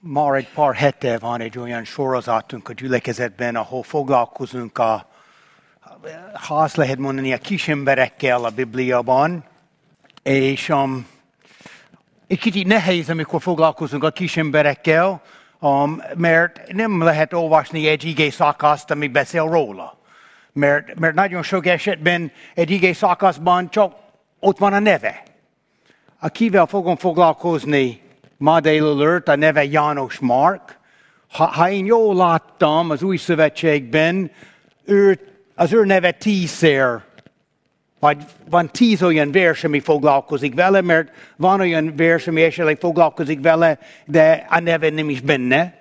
Már egy pár hete van egy olyan sorozatunk a gyülekezetben, ahol foglalkozunk a, ha azt lehet mondani, a kis emberekkel a Bibliában, és um, egy kicsit nehéz, amikor foglalkozunk a kis emberekkel, um, mert nem lehet olvasni egy igé szakaszt, ami beszél róla. Mert, mert nagyon sok esetben egy igé szakaszban csak ott van a neve. Akivel fogom foglalkozni ma délelőtt, a neve János Mark. Ha, ha én jól láttam az új szövetségben, ő, az ő neve tízszer vagy van tíz olyan vers, ami foglalkozik vele, mert van olyan vers, ami esetleg foglalkozik vele, de a neve nem is benne.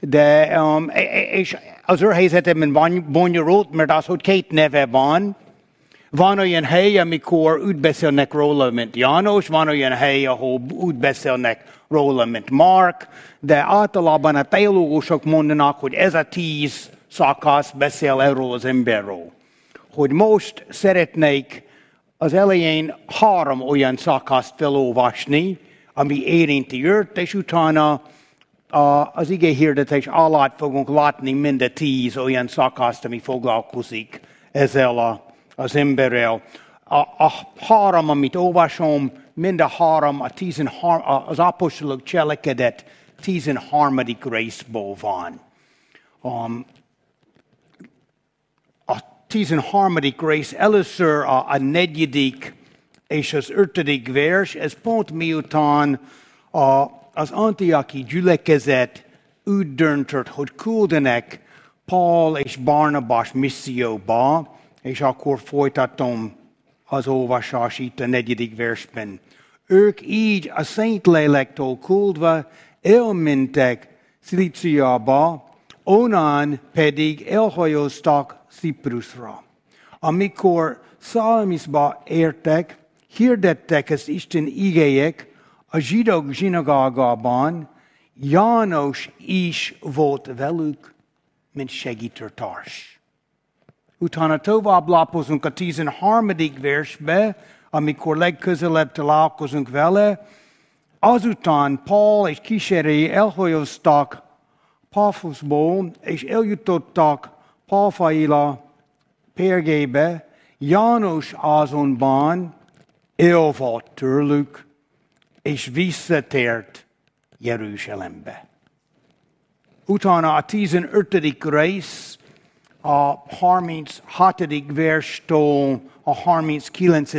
De, um, e, e, és az ő helyzetemben bonyolult, mert az, hogy két neve van, van olyan hely, amikor úgy beszélnek róla, mint János, van olyan hely, ahol úgy beszélnek róla, mint Mark, de általában a teológusok mondanak, hogy ez a tíz szakasz beszél erről az emberről. Hogy most szeretnék az elején három olyan szakaszt felolvasni, ami érinti őt, és utána az ige hirdetés alatt fogunk látni mind a tíz olyan szakaszt, ami foglalkozik ezzel a az emberrel. A, a három, amit olvasom, mind a három a tizenhar, az apostolok cselekedet 13. részből van. Um, a 13. rész először a, a negyedik és az ötödik vers, ez pont miután a, az antiaki gyülekezet úgy döntött, hogy küldenek Paul és Barnabas misszióba, és akkor folytatom az olvasás itt a negyedik versben. Ők így a Szent Lélektől küldve elmentek Szilíciába, onnan pedig elhajóztak Ciprusra. Amikor Szalmiszba értek, hirdettek az Isten igéjek a zsidók zsinagógában, János is volt velük, mint segítőtárs. Utána tovább lapozunk a 13. versbe, amikor legközelebb találkozunk vele. Azután Paul és kísérői elhajóztak Paphosból, és eljutottak Pálfaila Pergébe. János azonban elvalt tőlük, és visszatért Jeruzsálembe. Utána a 15. rész a 36. verstől a 39.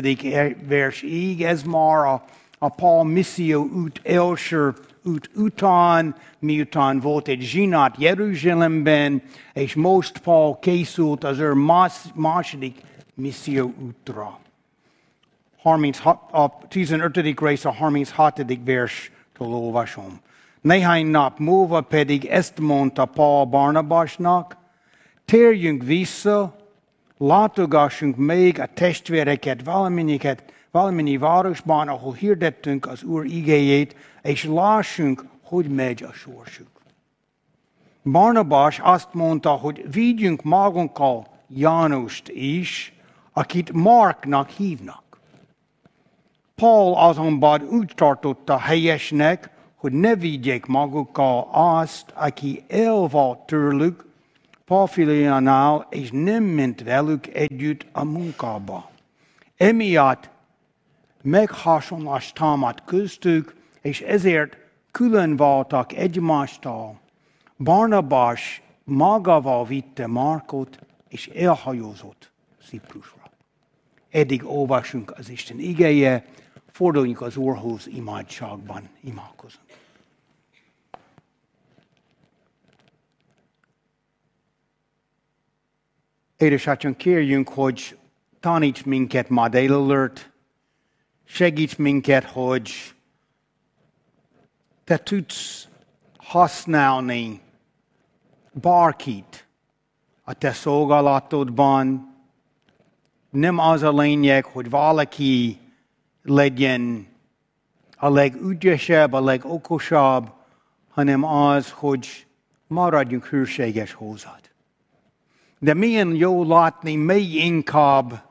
versig, ez már a, a Paul misszió út első út után, miután volt egy zsinat Jeruzsálemben, és most Paul készült az ő második misszió útra. 36, a 15. rész a 36. verstől olvasom. Néhány nap múlva pedig ezt mondta Paul Barnabasnak, térjünk vissza, látogassunk még a testvéreket, valamennyiket, valamennyi városban, ahol hirdettünk az Úr igéjét, és lássunk, hogy megy a sorsuk. Barnabás azt mondta, hogy vigyünk magunkkal Jánust is, akit Marknak hívnak. Paul azonban úgy tartotta helyesnek, hogy ne vigyék magukkal azt, aki elvalt tőlük, Pafiliánál, és nem ment velük együtt a munkába. Emiatt meghasonlás támadt köztük, és ezért külön voltak egymástól. Barnabás magával vitte Markot, és elhajózott Ciprusra. Eddig olvasunk az Isten igéje, forduljunk az Úrhoz imádságban, imádkozunk. Édesatyán, kérjünk, hogy taníts minket ma délelőtt, segíts minket, hogy te tudsz használni bárkit a te szolgálatodban. Nem az a lényeg, hogy valaki legyen a legügyesebb, a legokosabb, hanem az, hogy maradjunk hűséges hozzád. De milyen jó látni, még inkább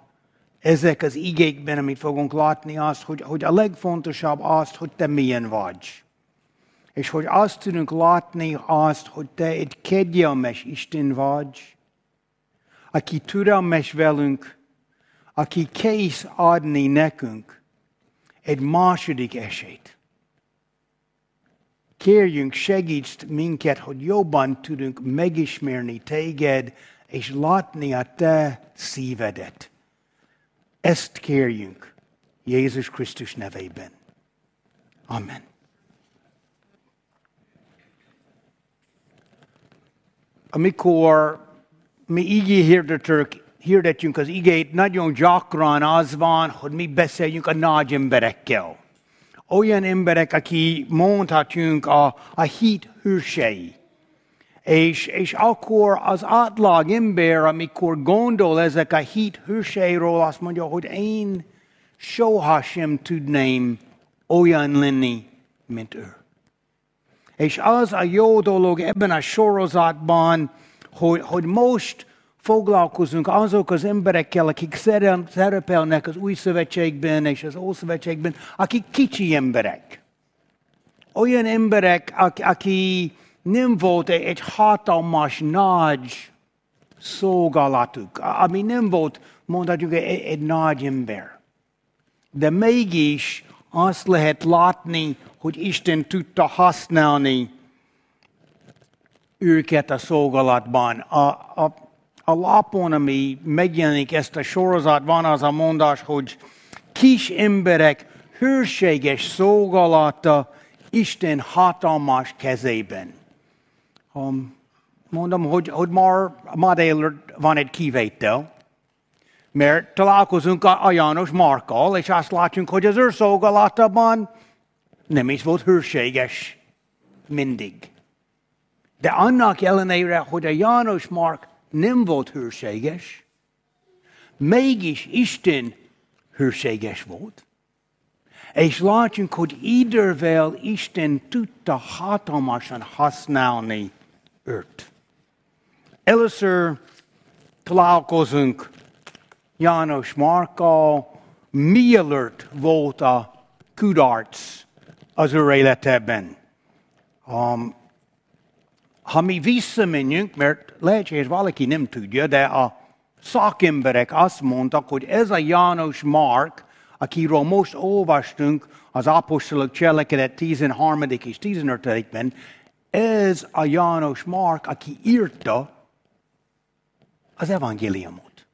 ezek az igékben, amit fogunk látni, az, hogy, hogy a legfontosabb az, hogy te milyen vagy. És hogy azt tudunk látni azt, hogy te egy kegyelmes Isten vagy, aki türelmes velünk, aki kész adni nekünk egy második esélyt. Kérjünk, segíts minket, hogy jobban tudunk megismerni téged, és látni a te szívedet. Ezt kérjünk Jézus Krisztus nevében. Amen. Amikor mi igé hirdetők, hirdetjünk az igét, nagyon gyakran az van, hogy mi beszéljünk a nagy emberekkel. Olyan emberek, aki mondhatjunk a, a hit hősei. És, és akkor az átlag ember, amikor gondol ezek a hit hőseiről, azt mondja, hogy én sohasem tudném olyan lenni, mint ő. És az a jó dolog ebben a sorozatban, hogy, hogy most foglalkozunk azok az emberekkel, akik szerepelnek az új szövetségben és az ószövetségben, akik kicsi emberek. Olyan emberek, aki nem volt egy hatalmas, nagy szolgálatuk, ami nem volt, mondhatjuk, egy, egy nagy ember. De mégis azt lehet látni, hogy Isten tudta használni őket a szolgálatban. A, a, a lapon, ami megjelenik ezt a sorozat, van az a mondás, hogy kis emberek hőséges szolgálata Isten hatalmas kezében. Um, mondom, hogy, hogy már ma délőtt van egy kivétel, mert találkozunk a, János Markkal, és azt látjuk, hogy az ő szolgálatában nem is volt hőséges mindig. De annak ellenére, hogy a János Mark nem volt hőséges, mégis Isten hőséges volt. És látjuk, hogy idővel Isten tudta hatalmasan használni őt. Először találkozunk János Markkal, mielőtt volt a kudarc az ő életében. Um, ha mi visszamenjünk, mert lehetséges valaki nem tudja, de a szakemberek azt mondtak, hogy ez a János Mark, akiről most olvastunk az apostolok cselekedet 13. és 15-ben, ez a János Mark, aki írta az evangéliumot.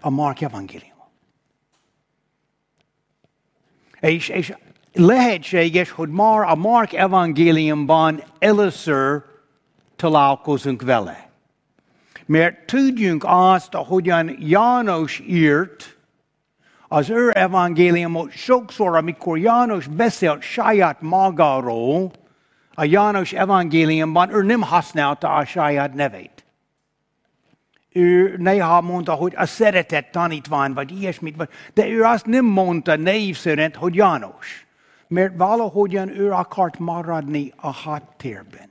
A Mark evangélium. És, és lehetséges, hogy már a Mark evangéliumban először találkozunk vele. Mert tudjunk azt, ahogyan János írt, az ő evangéliumot sokszor, amikor János beszélt saját magáról, a János evangéliumban ő nem használta a saját nevét. Ő néha mondta, hogy a szeretett tanítvány, vagy ilyesmit, de ő azt nem mondta név szerint, hogy János. Mert valahogyan ő akart maradni a háttérben.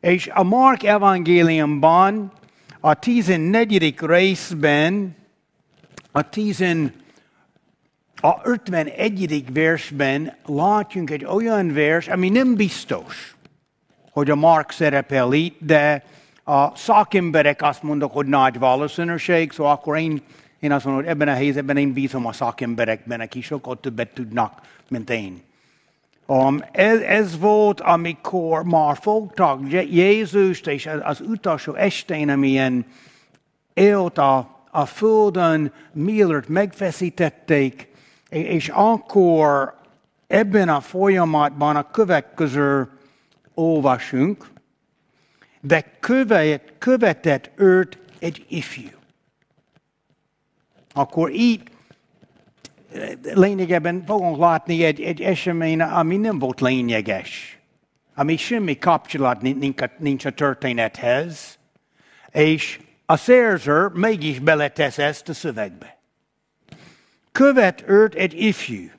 És a Mark evangéliumban, a 14. részben, a 10, a 51. versben látjunk egy olyan vers, ami nem biztos, hogy a Mark szerepel itt, de a szakemberek azt mondok, hogy nagy valószínűség, szóval akkor én, én azt mondom, hogy ebben a helyzetben én bízom a szakemberekben, akik sokkal többet tudnak, mint én. Um, ez, ez volt, amikor már fogtak Jézust, és az utolsó estén, amilyen élt a, a földön, mielőtt megfeszítették, és akkor ebben a folyamatban a következő olvasunk, de követ, követett őt egy ifjú. Akkor így lényegében fogunk látni egy, egy esemény, ami nem volt lényeges, ami semmi kapcsolat nincs, nincs a történethez, és a szerző mégis beletesz ezt a szövegbe. Követ őt egy ifjú,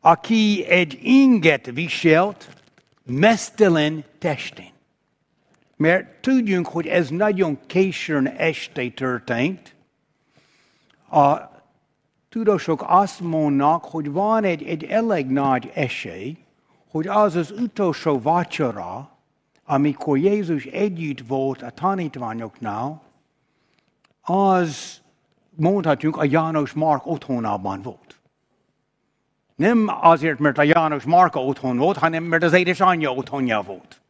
aki egy inget viselt mesztelen testén. Mert tudjunk, hogy ez nagyon későn este történt. A tudósok azt mondnak, hogy van egy, egy elég nagy esély, hogy az az utolsó vacsora, amikor Jézus együtt volt a tanítványoknál, az mondhatjuk a János Mark otthonában volt. Nem azért, mert a János Marka otthon volt, hanem mert az édesanyja otthonja volt.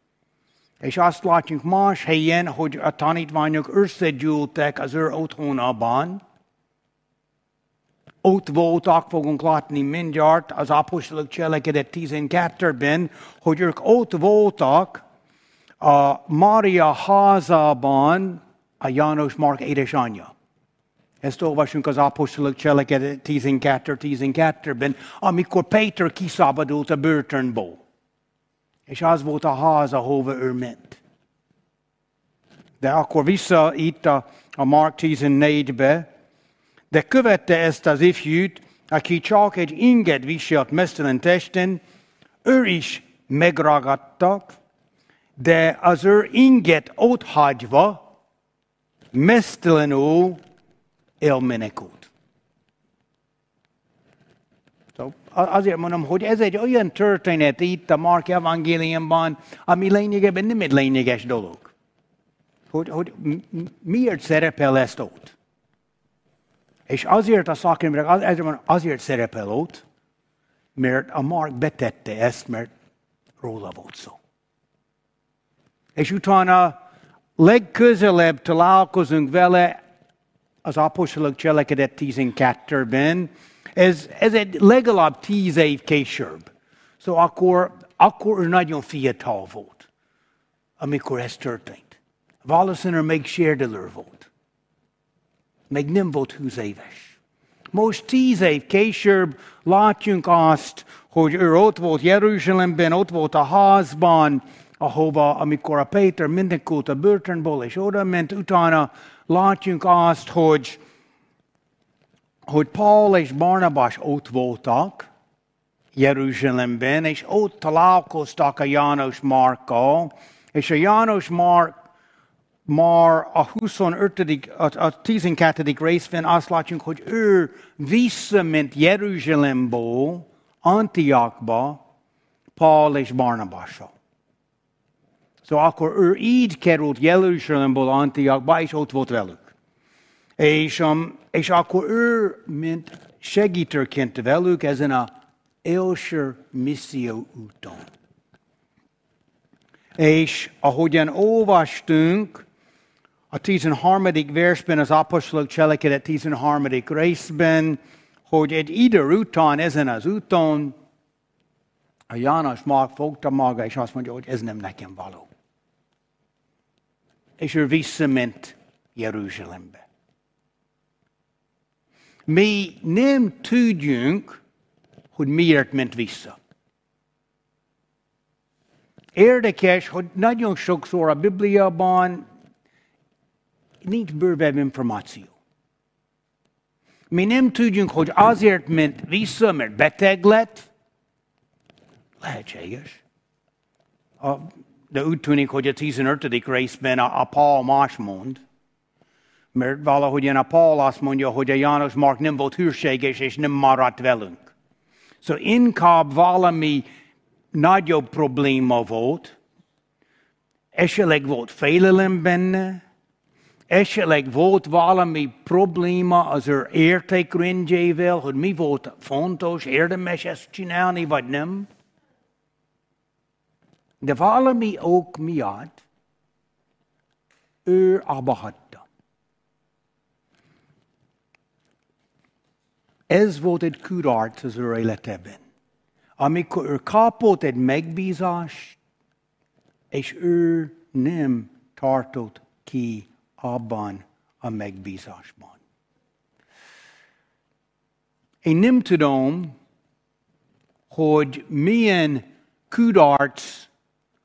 És azt látjuk más helyen, hogy a tanítványok összegyűltek az ő otthonában, ott voltak, fogunk látni mindjárt az apostolok cselekedet 12-ben, hogy ők ott voltak a Mária házában a János Mark édesanyja. Ezt olvasunk az apostolok cselekedet 12-12-ben, amikor Péter kiszabadult a börtönból. És az volt a ház, ahova ő ment. De akkor vissza itt a, a Mark 14-be, de követte ezt az ifjút, aki csak egy inget viselt mesztelen testen, ő is megragadtak, de az ő inget ott hagyva, mesztelenül elmenekült. So, azért mondom, hogy ez egy olyan történet itt a Mark evangéliumban, ami lényegében nem egy lényeges dolog. Hogy, hogy miért szerepel ezt ott? És azért a szakemberek azért, azért szerepel ott, mert a Mark betette ezt, mert róla volt szó. És utána legközelebb találkozunk vele az apostolok cselekedet 12-ben, ez, ez egy legalább tíz év később. Szóval akkor, akkor nagyon fiatal volt, amikor ez történt. Valószínűleg még sérdelő volt. Még nem volt húsz éves. Most tíz év később látjunk azt, hogy ő ott volt Jeruzsálemben, ott volt a házban, ahova, amikor a Péter mindenkult a börtönból, és oda ment, utána látjunk azt, hogy, hogy Paul és Barnabas ott voltak Jeruzsálemben, és ott találkoztak a János Markkal, és a János Mark már a 25. a, a 12. részben azt látjuk, hogy ő visszament Jeruzsálemből Antiakba Paul és Barnabassal. Szóval akkor ő így került Jeruzsálemből Antiakba, és ott volt velük. És, um, és akkor ő, mint segítőként velük ezen a első misszió úton. És ahogyan olvastunk, a 13. versben, az apostolok cselekedet 13. részben, hogy egy idő után ezen az úton a János Mark fogta maga, és azt mondja, hogy ez nem nekem való és ő visszament Jeruzsálembe. Mi nem tudjunk, hogy miért ment vissza. Érdekes, hogy nagyon sokszor a Bibliában nincs bővebb információ. Mi nem tudjunk, hogy azért ment vissza, mert beteg lett. Lehetséges. A de úgy tűnik, hogy a 15. részben a, a Paul más mond. Mert valahogyan a Paul azt mondja, hogy a János Mark nem volt hűséges, és nem maradt velünk. Szóval inkább valami nagyobb probléma volt, esetleg volt félelem benne, esetleg volt valami probléma az ő értékrendjével, hogy mi volt fontos, érdemes ezt csinálni, vagy nem. De valami ok miatt ő abba hagyta. Ez volt egy kudarc az ő életében. Amikor ő kapott egy megbízást, és ő nem tartott ki abban a megbízásban. Én nem tudom, hogy milyen kudarc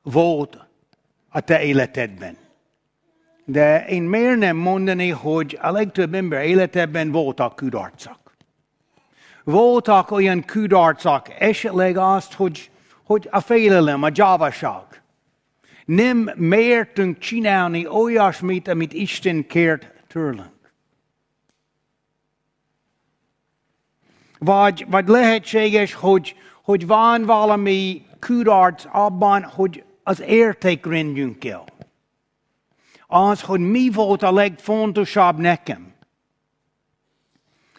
volt a te életedben. De én miért nem mondani, hogy a legtöbb ember életedben voltak kudarcok. Voltak olyan kudarcok, esetleg azt, hogy, hogy a félelem, a gyávaság. Nem mértünk csinálni olyasmit, amit Isten kért tőlünk. Vagy, vagy lehetséges, hogy, hogy van valami kudarc abban, hogy az értékrendjünk el. Az, hogy mi volt a legfontosabb nekem.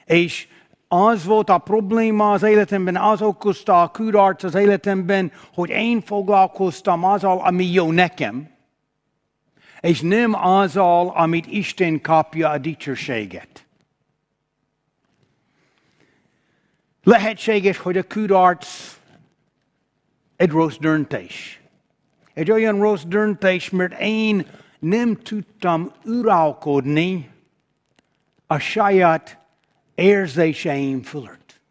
És az volt a probléma az életemben, az okozta a kudarc az életemben, hogy én foglalkoztam azzal, ami jó nekem, és nem azzal, amit Isten kapja a dicsőséget. Lehetséges, hogy a kudarc egy rossz döntés. Egy olyan rossz döntés, mert én nem tudtam uralkodni a saját érzéseim fölött.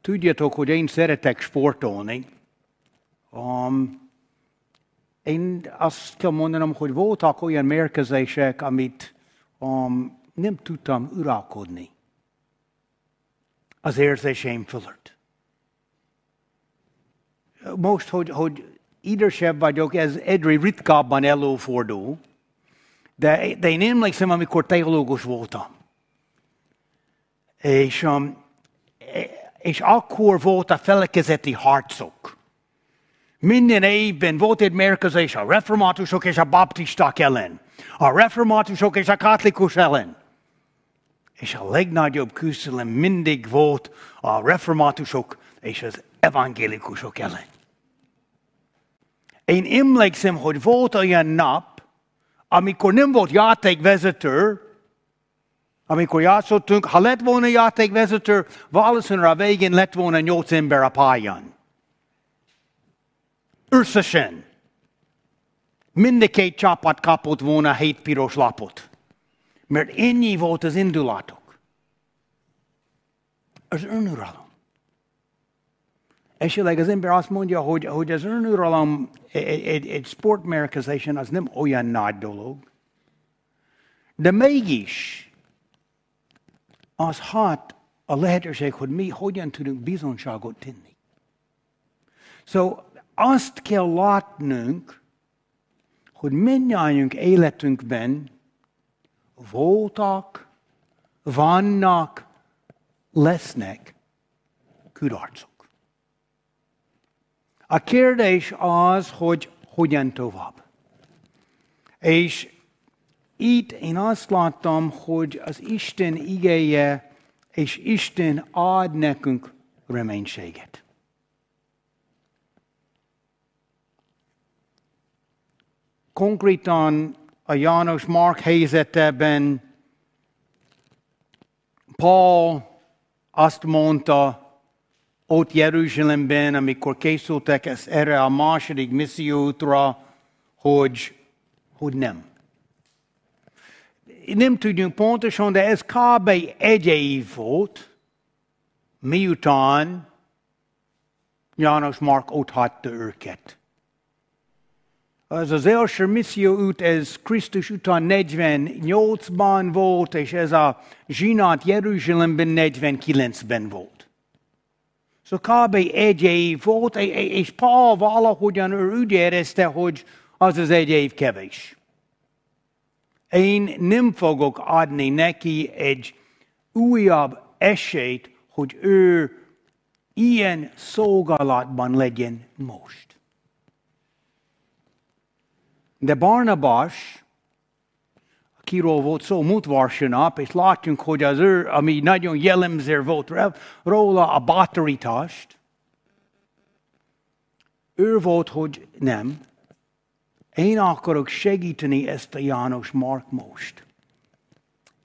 Tudjátok, hogy én szeretek sportolni. Um, én azt kell mondanom, hogy voltak olyan mérkőzések, amit um, nem tudtam uralkodni az érzéseim fölött. Most, hogy, hogy idősebb vagyok, ez egyre ritkábban előfordul, de, de én emlékszem, amikor teológus voltam. És, um, és akkor volt a felekezeti harcok. Minden évben volt egy mérkőzés a reformátusok és a baptisták ellen. A reformátusok és a katolikus ellen. És a legnagyobb küzdelem mindig volt a reformátusok és az evangélikusok ellen. Én emlékszem, hogy volt olyan nap, amikor nem volt játékvezető, amikor játszottunk, ha lett volna játékvezető, valószínűleg a végén lett volna nyolc ember a pályán. Összesen. Két csapat kapott volna hét piros lapot. Mert ennyi volt az indulatok. Az önuralom. Esetleg az ember azt mondja, hogy, hogy az önuralom egy, egy, egy sportmérkőzésen az nem olyan nagy dolog. De mégis az hat a lehetőség, hogy mi hogyan tudunk bizonságot tenni. Szóval azt kell látnunk, hogy mindnyájunk életünkben voltak, vannak, lesznek kudarcok. A kérdés az, hogy hogyan tovább. És itt én azt láttam, hogy az Isten igéje és Isten ad nekünk reménységet. Konkrétan a János Mark helyzetében Paul azt mondta, ott Jeruzsálemben, amikor készültek ezt erre a második missziótra, hogy, hogy nem. Nem tudjuk pontosan, de ez kb. egy év volt, miután János Mark ott hagyta őket. Az az első misszió út, ez Krisztus után 48-ban volt, és ez a zsinat Jeruzsálemben 49-ben volt. Szóval kb. egy év volt, és Paul valahogyan ő úgy érezte, hogy az az egy év kevés. Én nem fogok adni neki egy újabb esélyt, hogy ő ilyen szolgálatban legyen most. De Barnabas kiról volt szó múlt és látjunk, hogy az ő, ami nagyon jellemző volt róla, a bátorítást. Ő volt, hogy nem. Én akarok segíteni ezt a János Mark most.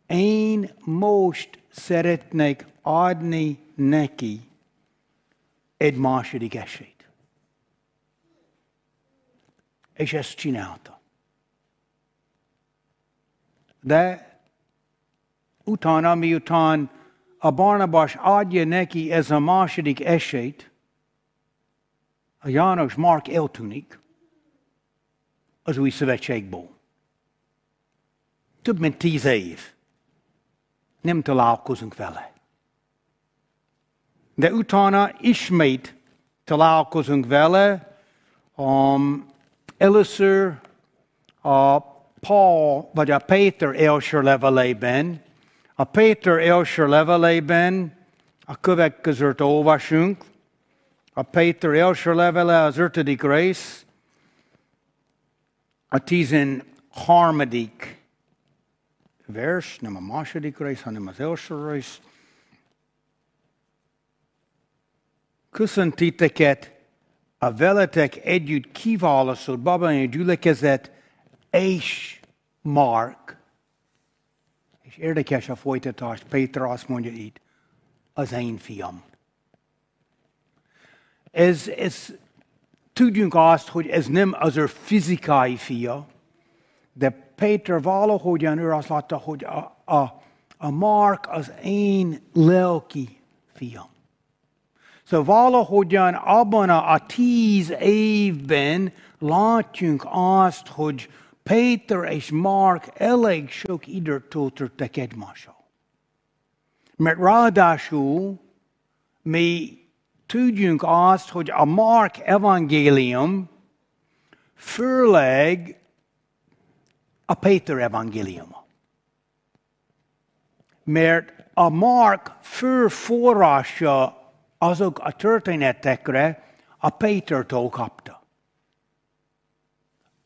Én most szeretnék adni neki egy második esélyt. És ezt csinálta. De utána, miután a Barnabas adja neki ez a második esélyt, a János Mark eltűnik az új szövetségból. Több mint tíz év. Nem találkozunk vele. De utána ismét találkozunk vele. Um, először a Paul, vagy a Péter első levelében, a Péter első levelében, a következőt olvasunk. A Péter első levele, az ötödik rész, a tizenharmadik vers, nem a második rész, hanem az első rész. Köszöntiteket a veletek együtt kiválasztott babányi gyülekezet és Mark. És érdekes a folytatás, Péter azt mondja itt, az én fiam. Ez, ez, tudjunk azt, hogy ez nem az ő fizikai fia, de Péter valahogyan ő azt látta, hogy a, a, a Mark az én lelki fiam. Szóval valahogyan abban a, a tíz évben látjunk azt, hogy Péter és Mark elég sok időt töltöttek egymással. Mert ráadásul mi tudjunk azt, hogy a Mark evangélium főleg a Péter evangéliuma. Mert a Mark fő forrása azok a történetekre a Pétertől kapta.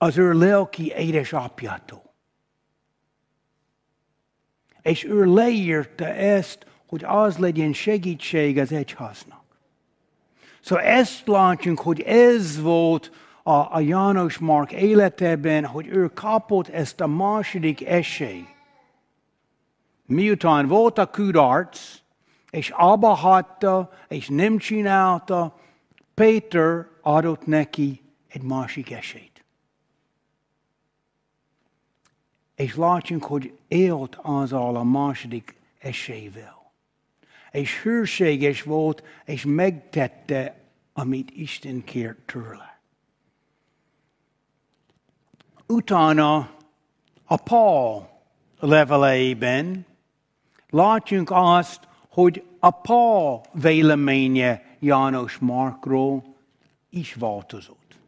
Az ő lelki édesapjától. És ő leírta ezt, hogy az legyen segítség az egyháznak. Szóval ezt látjuk, hogy ez volt a, a János Mark életében, hogy ő kapott ezt a második esély. Miután volt a kudarc, és abba hagyta, és nem csinálta, Péter adott neki egy másik esélyt. És látjuk, hogy élt azzal a második esélyvel. És hűséges volt, és megtette, amit Isten kért tőle. Utána a Paul leveleiben látjuk azt, hogy a Paul véleménye János Markról is változott.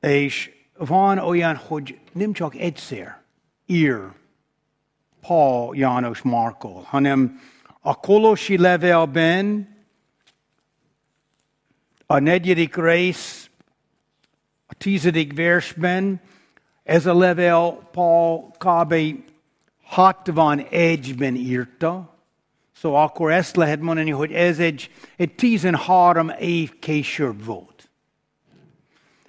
És van olyan, hogy nem csak egyszer ír Paul János Markol, hanem a Kolossi levelben a negyedik rész, a tizedik versben, ez a level Paul kb. 61-ben írta, szóval akkor ezt lehet mondani, hogy ez egy, egy 13 év később volt.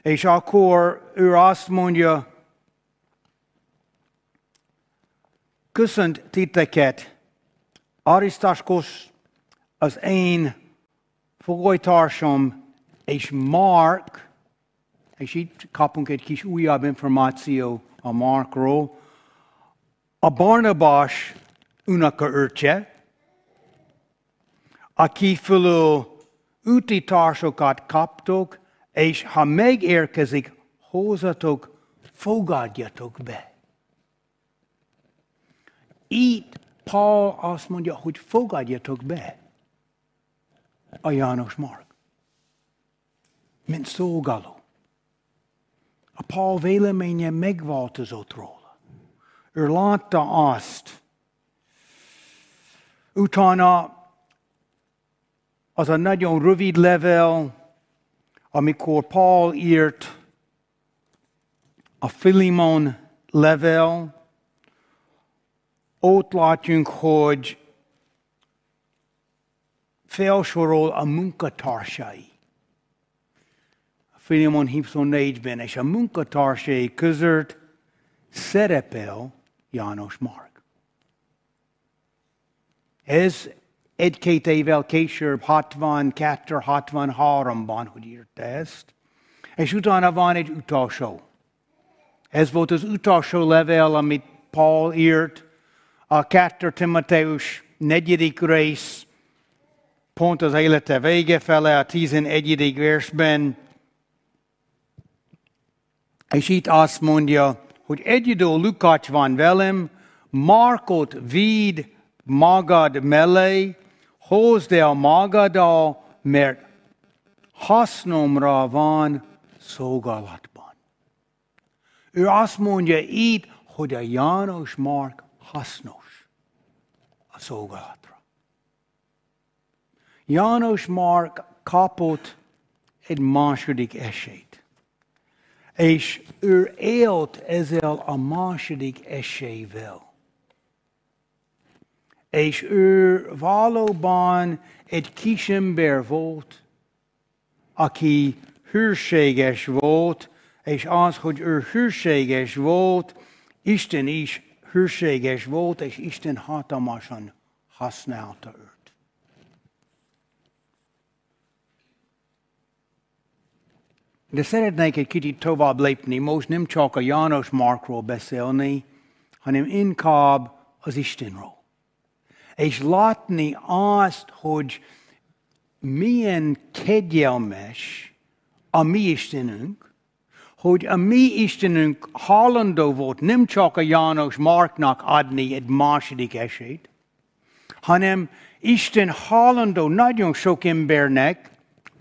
És akkor ő azt mondja, köszönt titeket, Arisztaskos, az én fogolytársam, és Mark, és itt kapunk egy kis újabb információ a Markról, a Barnabás unokaöccse, aki fölül úti társokat kaptok, és ha megérkezik hozzatok, fogadjatok be. Itt Paul azt mondja, hogy fogadjatok be a János Mark, mint szolgáló. A Paul véleménye megváltozott róla. Ő látta azt. Utána az a nagyon rövid level, amikor Paul írt a Filimon level, ott látjunk, hogy felsorol a munkatársai. A Filimon 24-ben, és a munkatársai között szerepel János Mark. Ez egy-két évvel később, 62-63-ban, hogy írta ezt, és utána van egy utolsó. Ez volt az utolsó level, amit Paul írt, a 2 Timoteus negyedik rész, pont az élete vége fele, a 11. versben, és itt azt mondja, hogy egy idő Lukács van velem, Markot vidd magad mellé, hozd el magaddal, mert hasznomra van szolgálatban. Ő azt mondja itt, hogy a János Mark hasznos a szolgálatra. János Mark kapott egy második esélyt. És ő élt ezzel a második esélyvel. És ő valóban egy kisember volt, aki hűséges volt, és az, hogy ő hűséges volt, Isten is hűséges volt, és Isten hatalmasan használta őt. De szeretnék egy kicsit tovább lépni, most nem csak a János Markról beszélni, hanem inkább az Istenről. És látni azt, hogy milyen kegyelmes a mi Istenünk, hogy a mi Istenünk hajlandó volt nem csak a János Marknak adni egy második esélyt, hanem Isten hajlandó nagyon sok embernek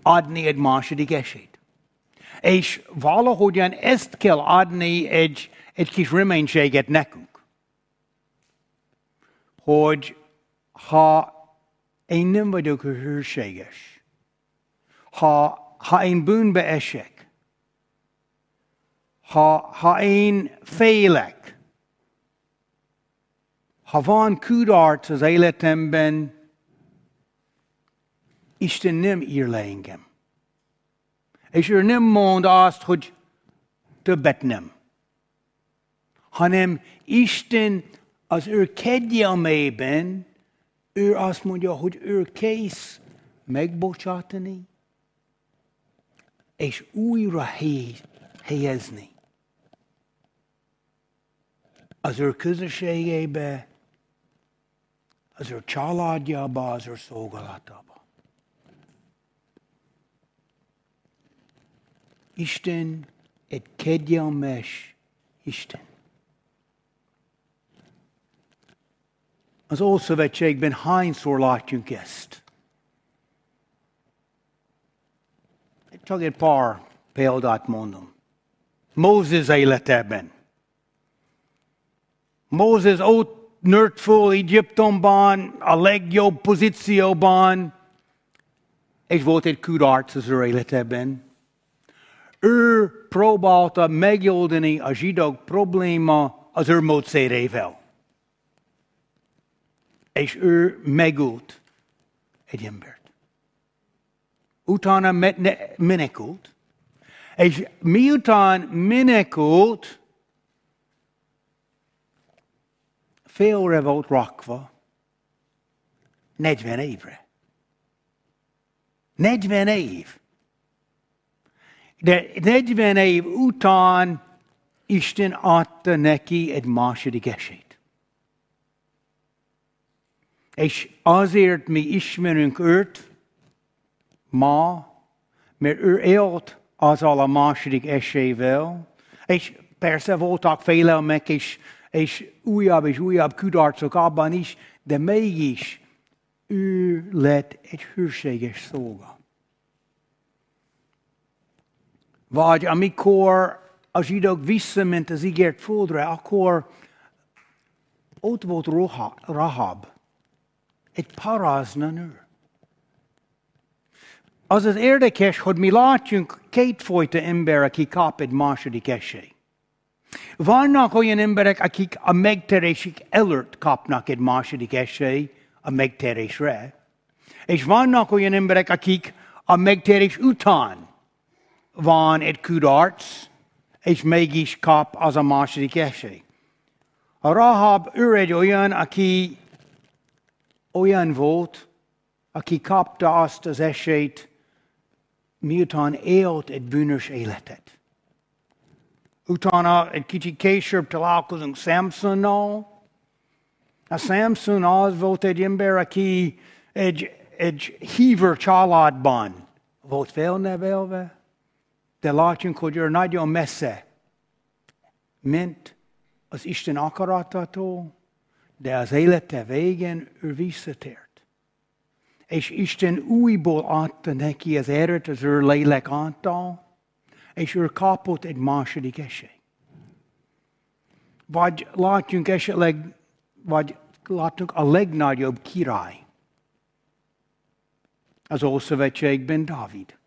adni egy második esélyt. És valahogyan ezt kell adni egy, egy kis reménységet nekünk. Hogy ha én nem vagyok hűséges, ha, ha én bűnbe esek, ha, ha én félek, ha van kudarc az életemben, Isten nem ír le engem. És ő nem mond azt, hogy többet nem. Hanem Isten az ő kegyelmében, ő azt mondja, hogy ő kész megbocsátani, és újra helyezni az ő közösségébe, az ő családjába, az ő szolgálatába. Isten egy kegyelmes Isten. Az Ószövetségben hányszor látjuk ezt? Csak egy pár példát mondom. Mózes életében. Mózes ott nőtt föl Egyiptomban, a legjobb pozícióban, és volt egy kudarc az ő életében ő próbálta megoldani a zsidók probléma az ő módszerével. És ő megült egy embert. Utána menekült, és miután menekült, félre volt rakva 40 évre. 40 év. De 40 év után Isten adta neki egy második esélyt. És azért mi ismerünk őt ma, mert ő élt azzal a második esélyvel, és persze voltak félelmek, és, és újabb és újabb kudarcok abban is, de mégis ő lett egy hűséges szolga. Vagy amikor a zsidók visszament az ígért földre, akkor ott volt Rahab, egy parázna nő. Az az érdekes, hogy mi látjunk kétfajta ember, aki kap egy második esély. Vannak olyan emberek, akik a megterésük előtt kapnak egy második esély a megterésre, és vannak olyan emberek, akik a megterés után van egy kudarc, és mégis kap az a második esély. A Rahab ő egy olyan, aki olyan volt, aki kapta azt az esélyt, miután élt egy bűnös életet. Utána egy kicsit később találkozunk Samsonnal. A Samson az volt egy ember, aki egy, egy híver családban volt felnevelve, de látjunk, hogy ő nagyon messze ment az Isten akaratától, de az élete végén ő visszatért. És Isten újból adta neki az erőt az ő lélek által, és ő kapott egy második esély. Vagy látjunk esetleg, vagy látunk a legnagyobb király. az Ószövetségben Dávid.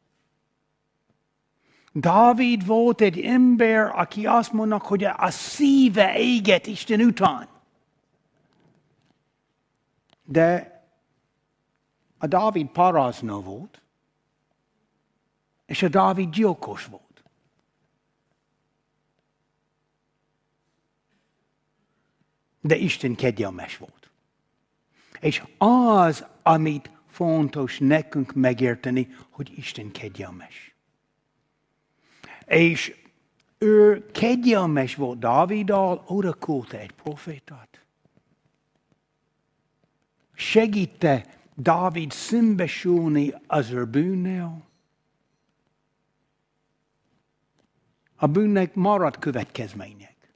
Dávid volt egy ember, aki azt mondnak, hogy a szíve éget Isten után. De a Dávid paráznó volt, és a Dávid gyilkos volt. De Isten kegyelmes volt. És az, amit fontos nekünk megérteni, hogy Isten kegyelmes. És ő kegyelmes volt Dáviddal, oda küldte egy profétát. Segítte Dávid szembesülni az ő bűnnel. A bűnnek marad következmények.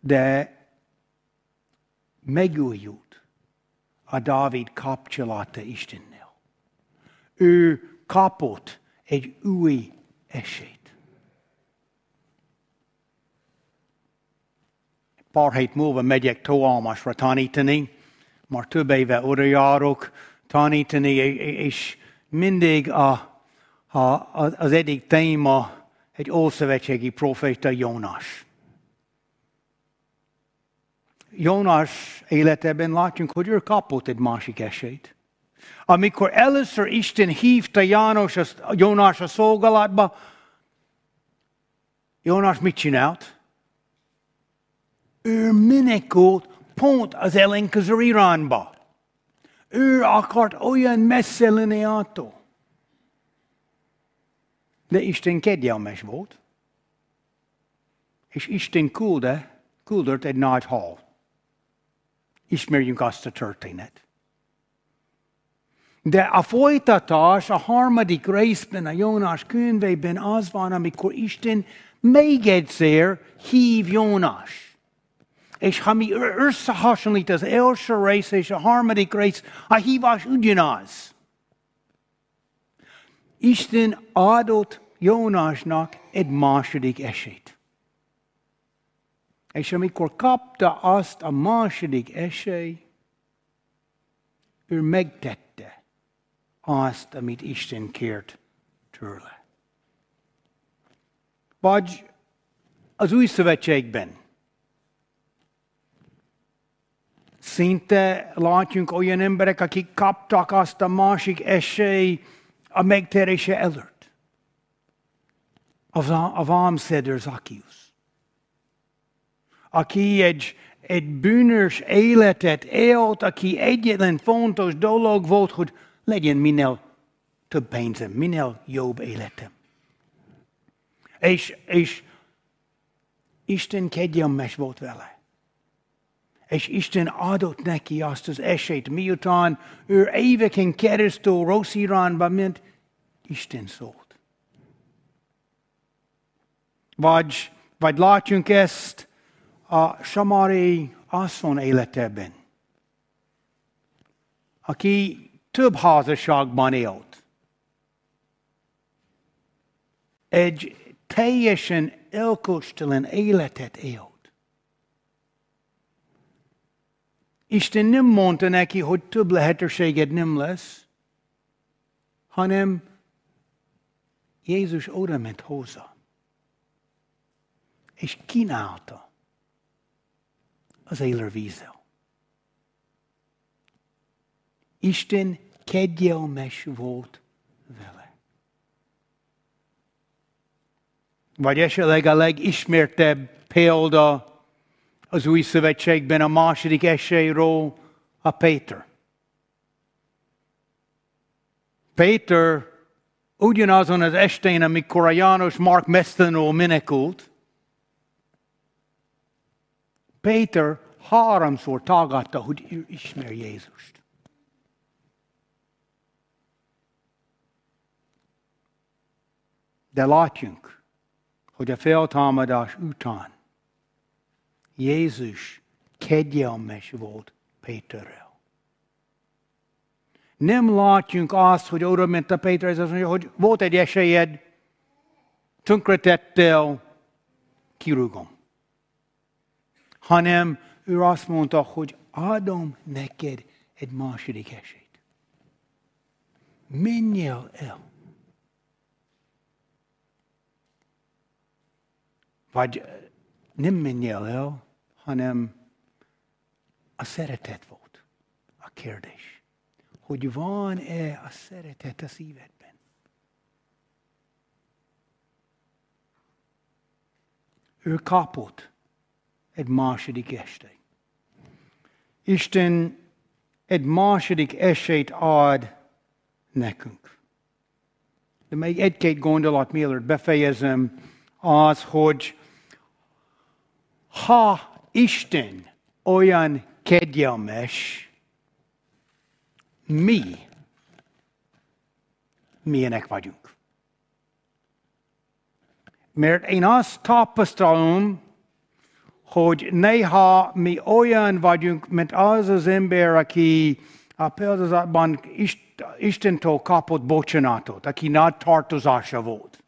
De megújult a Dávid kapcsolata Istennel. Ő kapott egy új esélyt. Pár múlva megyek Toalmasra tanítani, már több éve oda járok tanítani, és mindig a, a, az egyik téma egy ószövetségi proféta Jónás. Jónás életében látjunk, hogy ő kapott egy másik esélyt. Amikor először Isten hívta János, Jónás a szolgálatba, Jónás mit csinált? Ő menekült pont az ellenkező irányba. Ő akart olyan messze lenni attól. De Isten kegyelmes volt. És Isten küldte, küldött egy nagy hal. Ismerjünk azt a történet. De a folytatás a harmadik részben, a Jónás könyvében az van, amikor Isten még egyszer hív Jónás. És ha mi összehasonlít az első rész és a harmadik rész, a hívás ugyanaz. Isten adott Jónásnak egy második esélyt. És amikor kapta azt a második esély, ő megtette azt, amit Isten kért tőle. Vagy az új szövetségben szinte látjunk olyan emberek, akik kaptak azt a másik esély a megtérése előtt. A vámszeder Zacchaeus. Aki egy, egy bűnös életet élt, aki egyetlen fontos dolog volt, hogy legyen minél több pénzem, minél jobb életem. És, és Isten kegyelmes volt vele. És Isten adott neki azt az esélyt, miután ő éveken keresztül rossz irányba ment, Isten szólt. Vagy, vagy látjunk ezt a Samari asszony életében, aki több házasságban élt. Egy teljesen elkostelen életet élt. Isten nem mondta neki, hogy több lehetőséged nem lesz, hanem Jézus oda ment hozzá, és kínálta az élővízzel. Isten kegyelmes volt vele. Vagy esetleg a legismertebb példa az új szövetségben a második esélyről a Péter. Péter ugyanazon az estén, amikor a János Mark mesztelenül menekült, Péter háromszor tagadta, hogy ismer Jézust. De látjunk, hogy a feltámadás után Jézus kegyelmes volt Péterrel. Nem látjunk azt, hogy oda ment a Péter, és azt mondja, hogy volt egy esélyed, tönkretettél, kirúgom. Hanem ő azt mondta, hogy adom neked egy második esélyt. menjél el. Vagy nem menjél el, hanem a szeretet volt a kérdés. Hogy van-e a szeretet a szívedben? Ő kapott egy második esélyt. Isten egy második esélyt ad nekünk. De még egy-két gondolat, mielőtt befejezem, az, hogy ha Isten olyan kegyelmes, mi milyenek vagyunk. Mert én azt tapasztalom, hogy néha mi olyan vagyunk, mint az az ember, aki a példázatban Istentől kapott bocsánatot, aki nagy tartozása volt.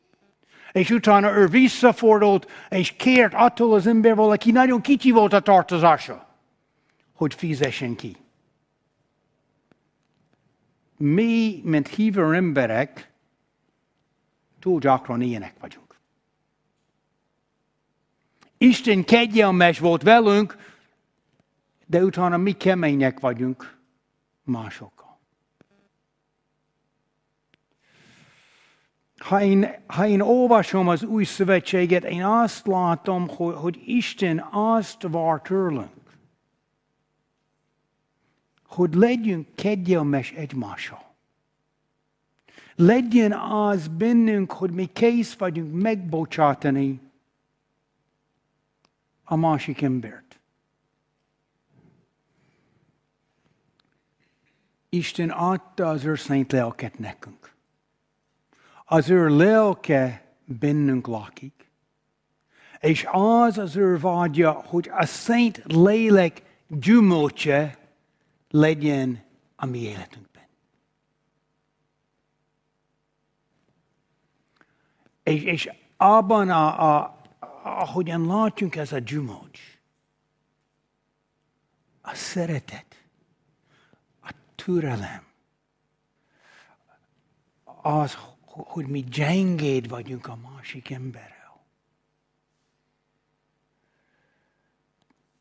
És utána ő visszafordult, és kért attól az emberből, aki nagyon kicsi volt a tartozása, hogy fizessen ki. Mi, mint hívő emberek, túl gyakran ilyenek vagyunk. Isten kegyelmes volt velünk, de utána mi kemények vagyunk másokkal. Ha én, ha én olvasom az új szövetséget, én azt látom, hogy, hogy Isten azt vár tőlünk, hogy legyünk kegyelmes egymással. Legyen az bennünk, hogy mi kész vagyunk megbocsátani a másik embert. Isten adta az ő szent lelket nekünk. Az ő lelke bennünk lakik. És az az ő vágya, hogy a szent lélek gyümölcse legyen a mi életünkben. És, és abban, a, a, ahogyan látjunk ez a gyümölcs, a szeretet, a türelem, az, hogy mi gyengéd vagyunk a másik emberrel.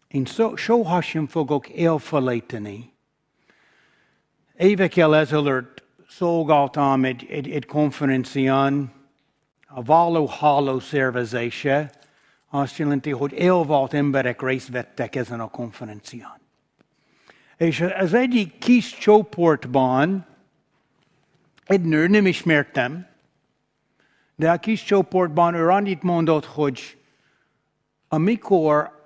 Én so, soha sem fogok elfelejteni Évekkel ezelőtt szolgáltam egy, egy, egy konferencián, a Való Háló szervezése, azt jelenti, hogy elvált emberek részt vettek ezen a konferencián. És az egyik kis csoportban, egy nő, nem ismertem, de a kis csoportban ő annyit mondott, hogy amikor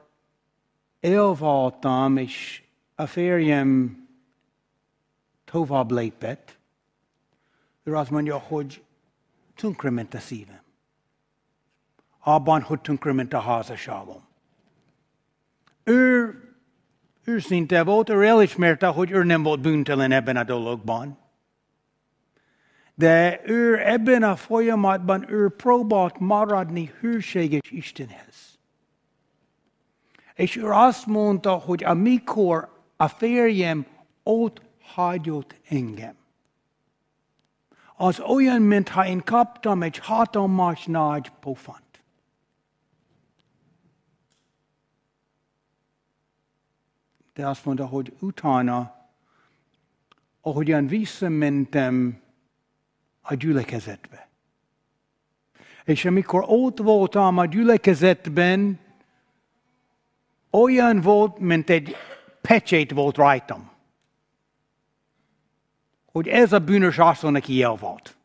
elváltam, és a férjem tovább lépett, ő azt mondja, hogy tönkrement a szívem. Abban, hogy tönkrement a házasságom. Ő őszinte volt, ő elismerte, hogy ő nem volt bűntelen ebben a dologban. De ő ebben a folyamatban ő próbált maradni hűséges Istenhez. És ő azt mondta, hogy amikor a férjem ott hagyott engem. Az olyan, mintha én kaptam egy hatalmas nagy pofant. De azt mondta, hogy utána, ahogyan visszamentem a gyülekezetbe. És amikor ott voltam a gyülekezetben, olyan volt, mint egy pecsét volt rajtam hogy ez a bűnös asszony neki jel volt.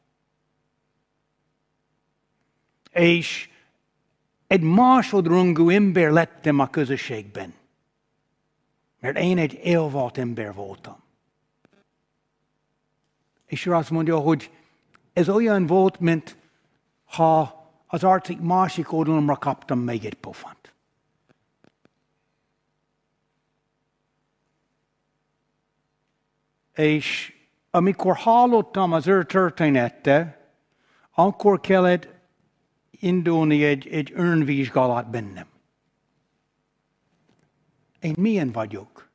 És egy másodrangú ember lettem a közösségben. Mert én egy elvalt ember voltam. És ő azt mondja, hogy ez olyan volt, mint ha az arcik másik oldalomra kaptam még egy pofant. És amikor hallottam az ő története, akkor kellett indulni egy, egy önvizsgálat bennem. Én milyen vagyok?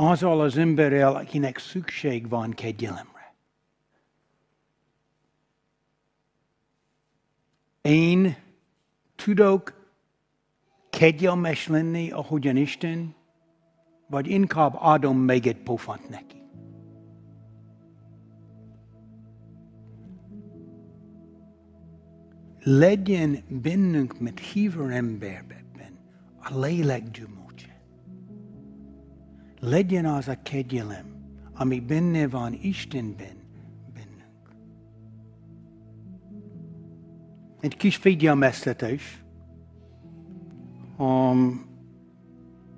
Azzal az emberrel, akinek szükség van kegyelemre. Én tudok kegyelmes lenni, ahogyan Isten, vagy inkább adom még egy pofant neki. legyen bennünk, mint hívő emberben a lélek gyümölcse. Legyen az a kegyelem, ami benne van Istenben bennünk. Egy kis figyelmeztetés. Um,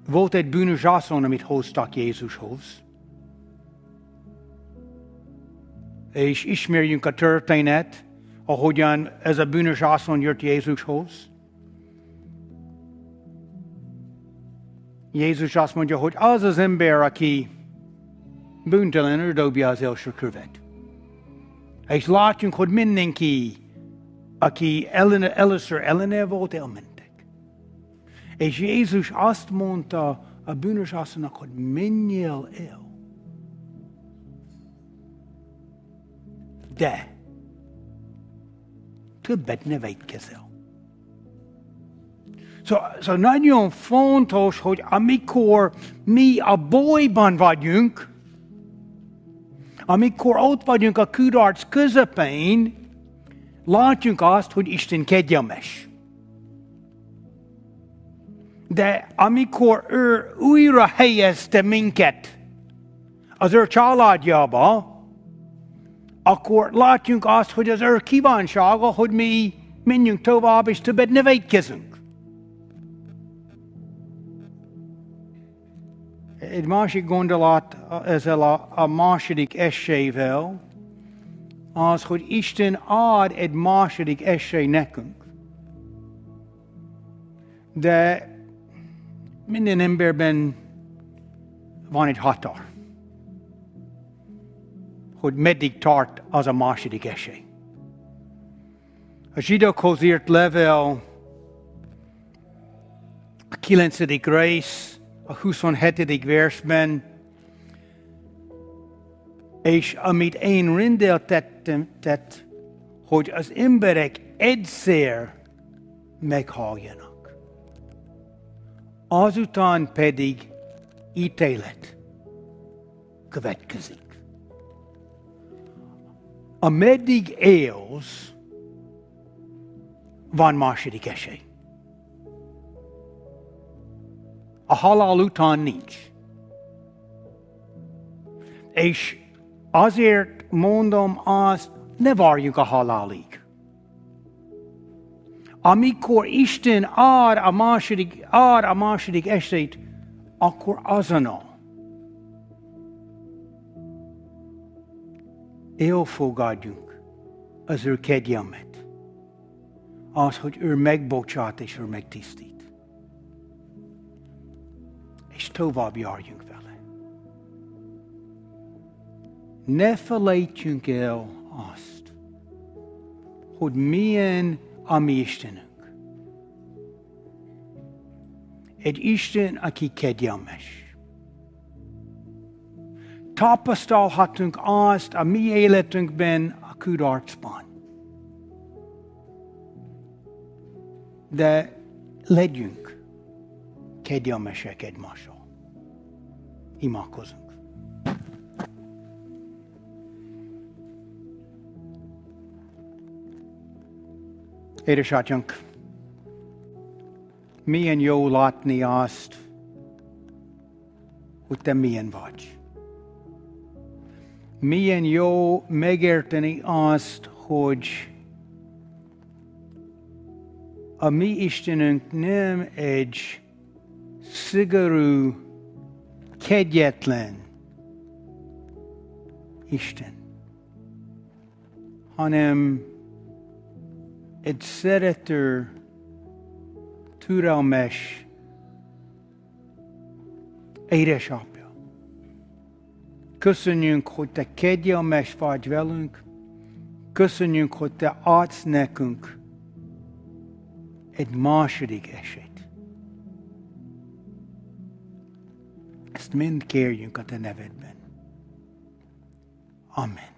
volt egy bűnös asszony, amit hoztak Jézushoz. És ismerjünk a történet, ahogyan ez a bűnös asszony jött Jézushoz. Jézus azt mondja, hogy az az ember, aki bűntelenül dobja az első követ. És látjunk, hogy mindenki, aki ellene, először ellene volt, elmentek. És Jézus azt mondta a bűnös asszonynak, hogy menjél el. De többet ne védkezel. Szóval, nagyon fontos, hogy amikor mi a bolyban vagyunk, amikor ott vagyunk a kudarc közepén, látjunk azt, hogy Isten kegyelmes. De amikor ő újra helyezte minket az ő családjába, akkor látjunk azt, hogy az ő kívánsága, hogy mi menjünk tovább, és többet ne. Egy másik gondolat ezzel a, a második esélyvel, az, hogy Isten ad egy második esély nekünk. De minden emberben van egy határ hogy meddig tart az a második esély. A zsidókhoz írt level a 9. rész, a 27. versben, és amit én rendeltettem, tett, hogy az emberek egyszer meghalljanak. Azután pedig ítélet következik ameddig élsz, van második esély. A halál után nincs. És azért mondom azt, ne várjuk a halálig. Amikor Isten ad a második, ad a második esélyt, akkor azonnal elfogadjunk az ő kegyelmet. Az, hogy ő megbocsát és ő megtisztít. És tovább járjunk vele. Ne felejtsünk el azt, hogy milyen a mi Istenünk. Egy Isten, aki kegyelmes tapasztalhatunk azt a mi életünkben, a kudarcban. De legyünk kegyelmesek egymással. Imádkozunk. Édesatyánk, milyen jó látni azt, hogy te milyen vagy milyen jó megérteni azt, hogy a mi Istenünk nem egy szigorú, kegyetlen Isten, hanem egy szerető, türelmes édesapja. Köszönjünk, hogy Te kegyelmes vagy velünk. Köszönjünk, hogy Te adsz nekünk egy második esélyt. Ezt mind kérjünk a te nevedben. Amen.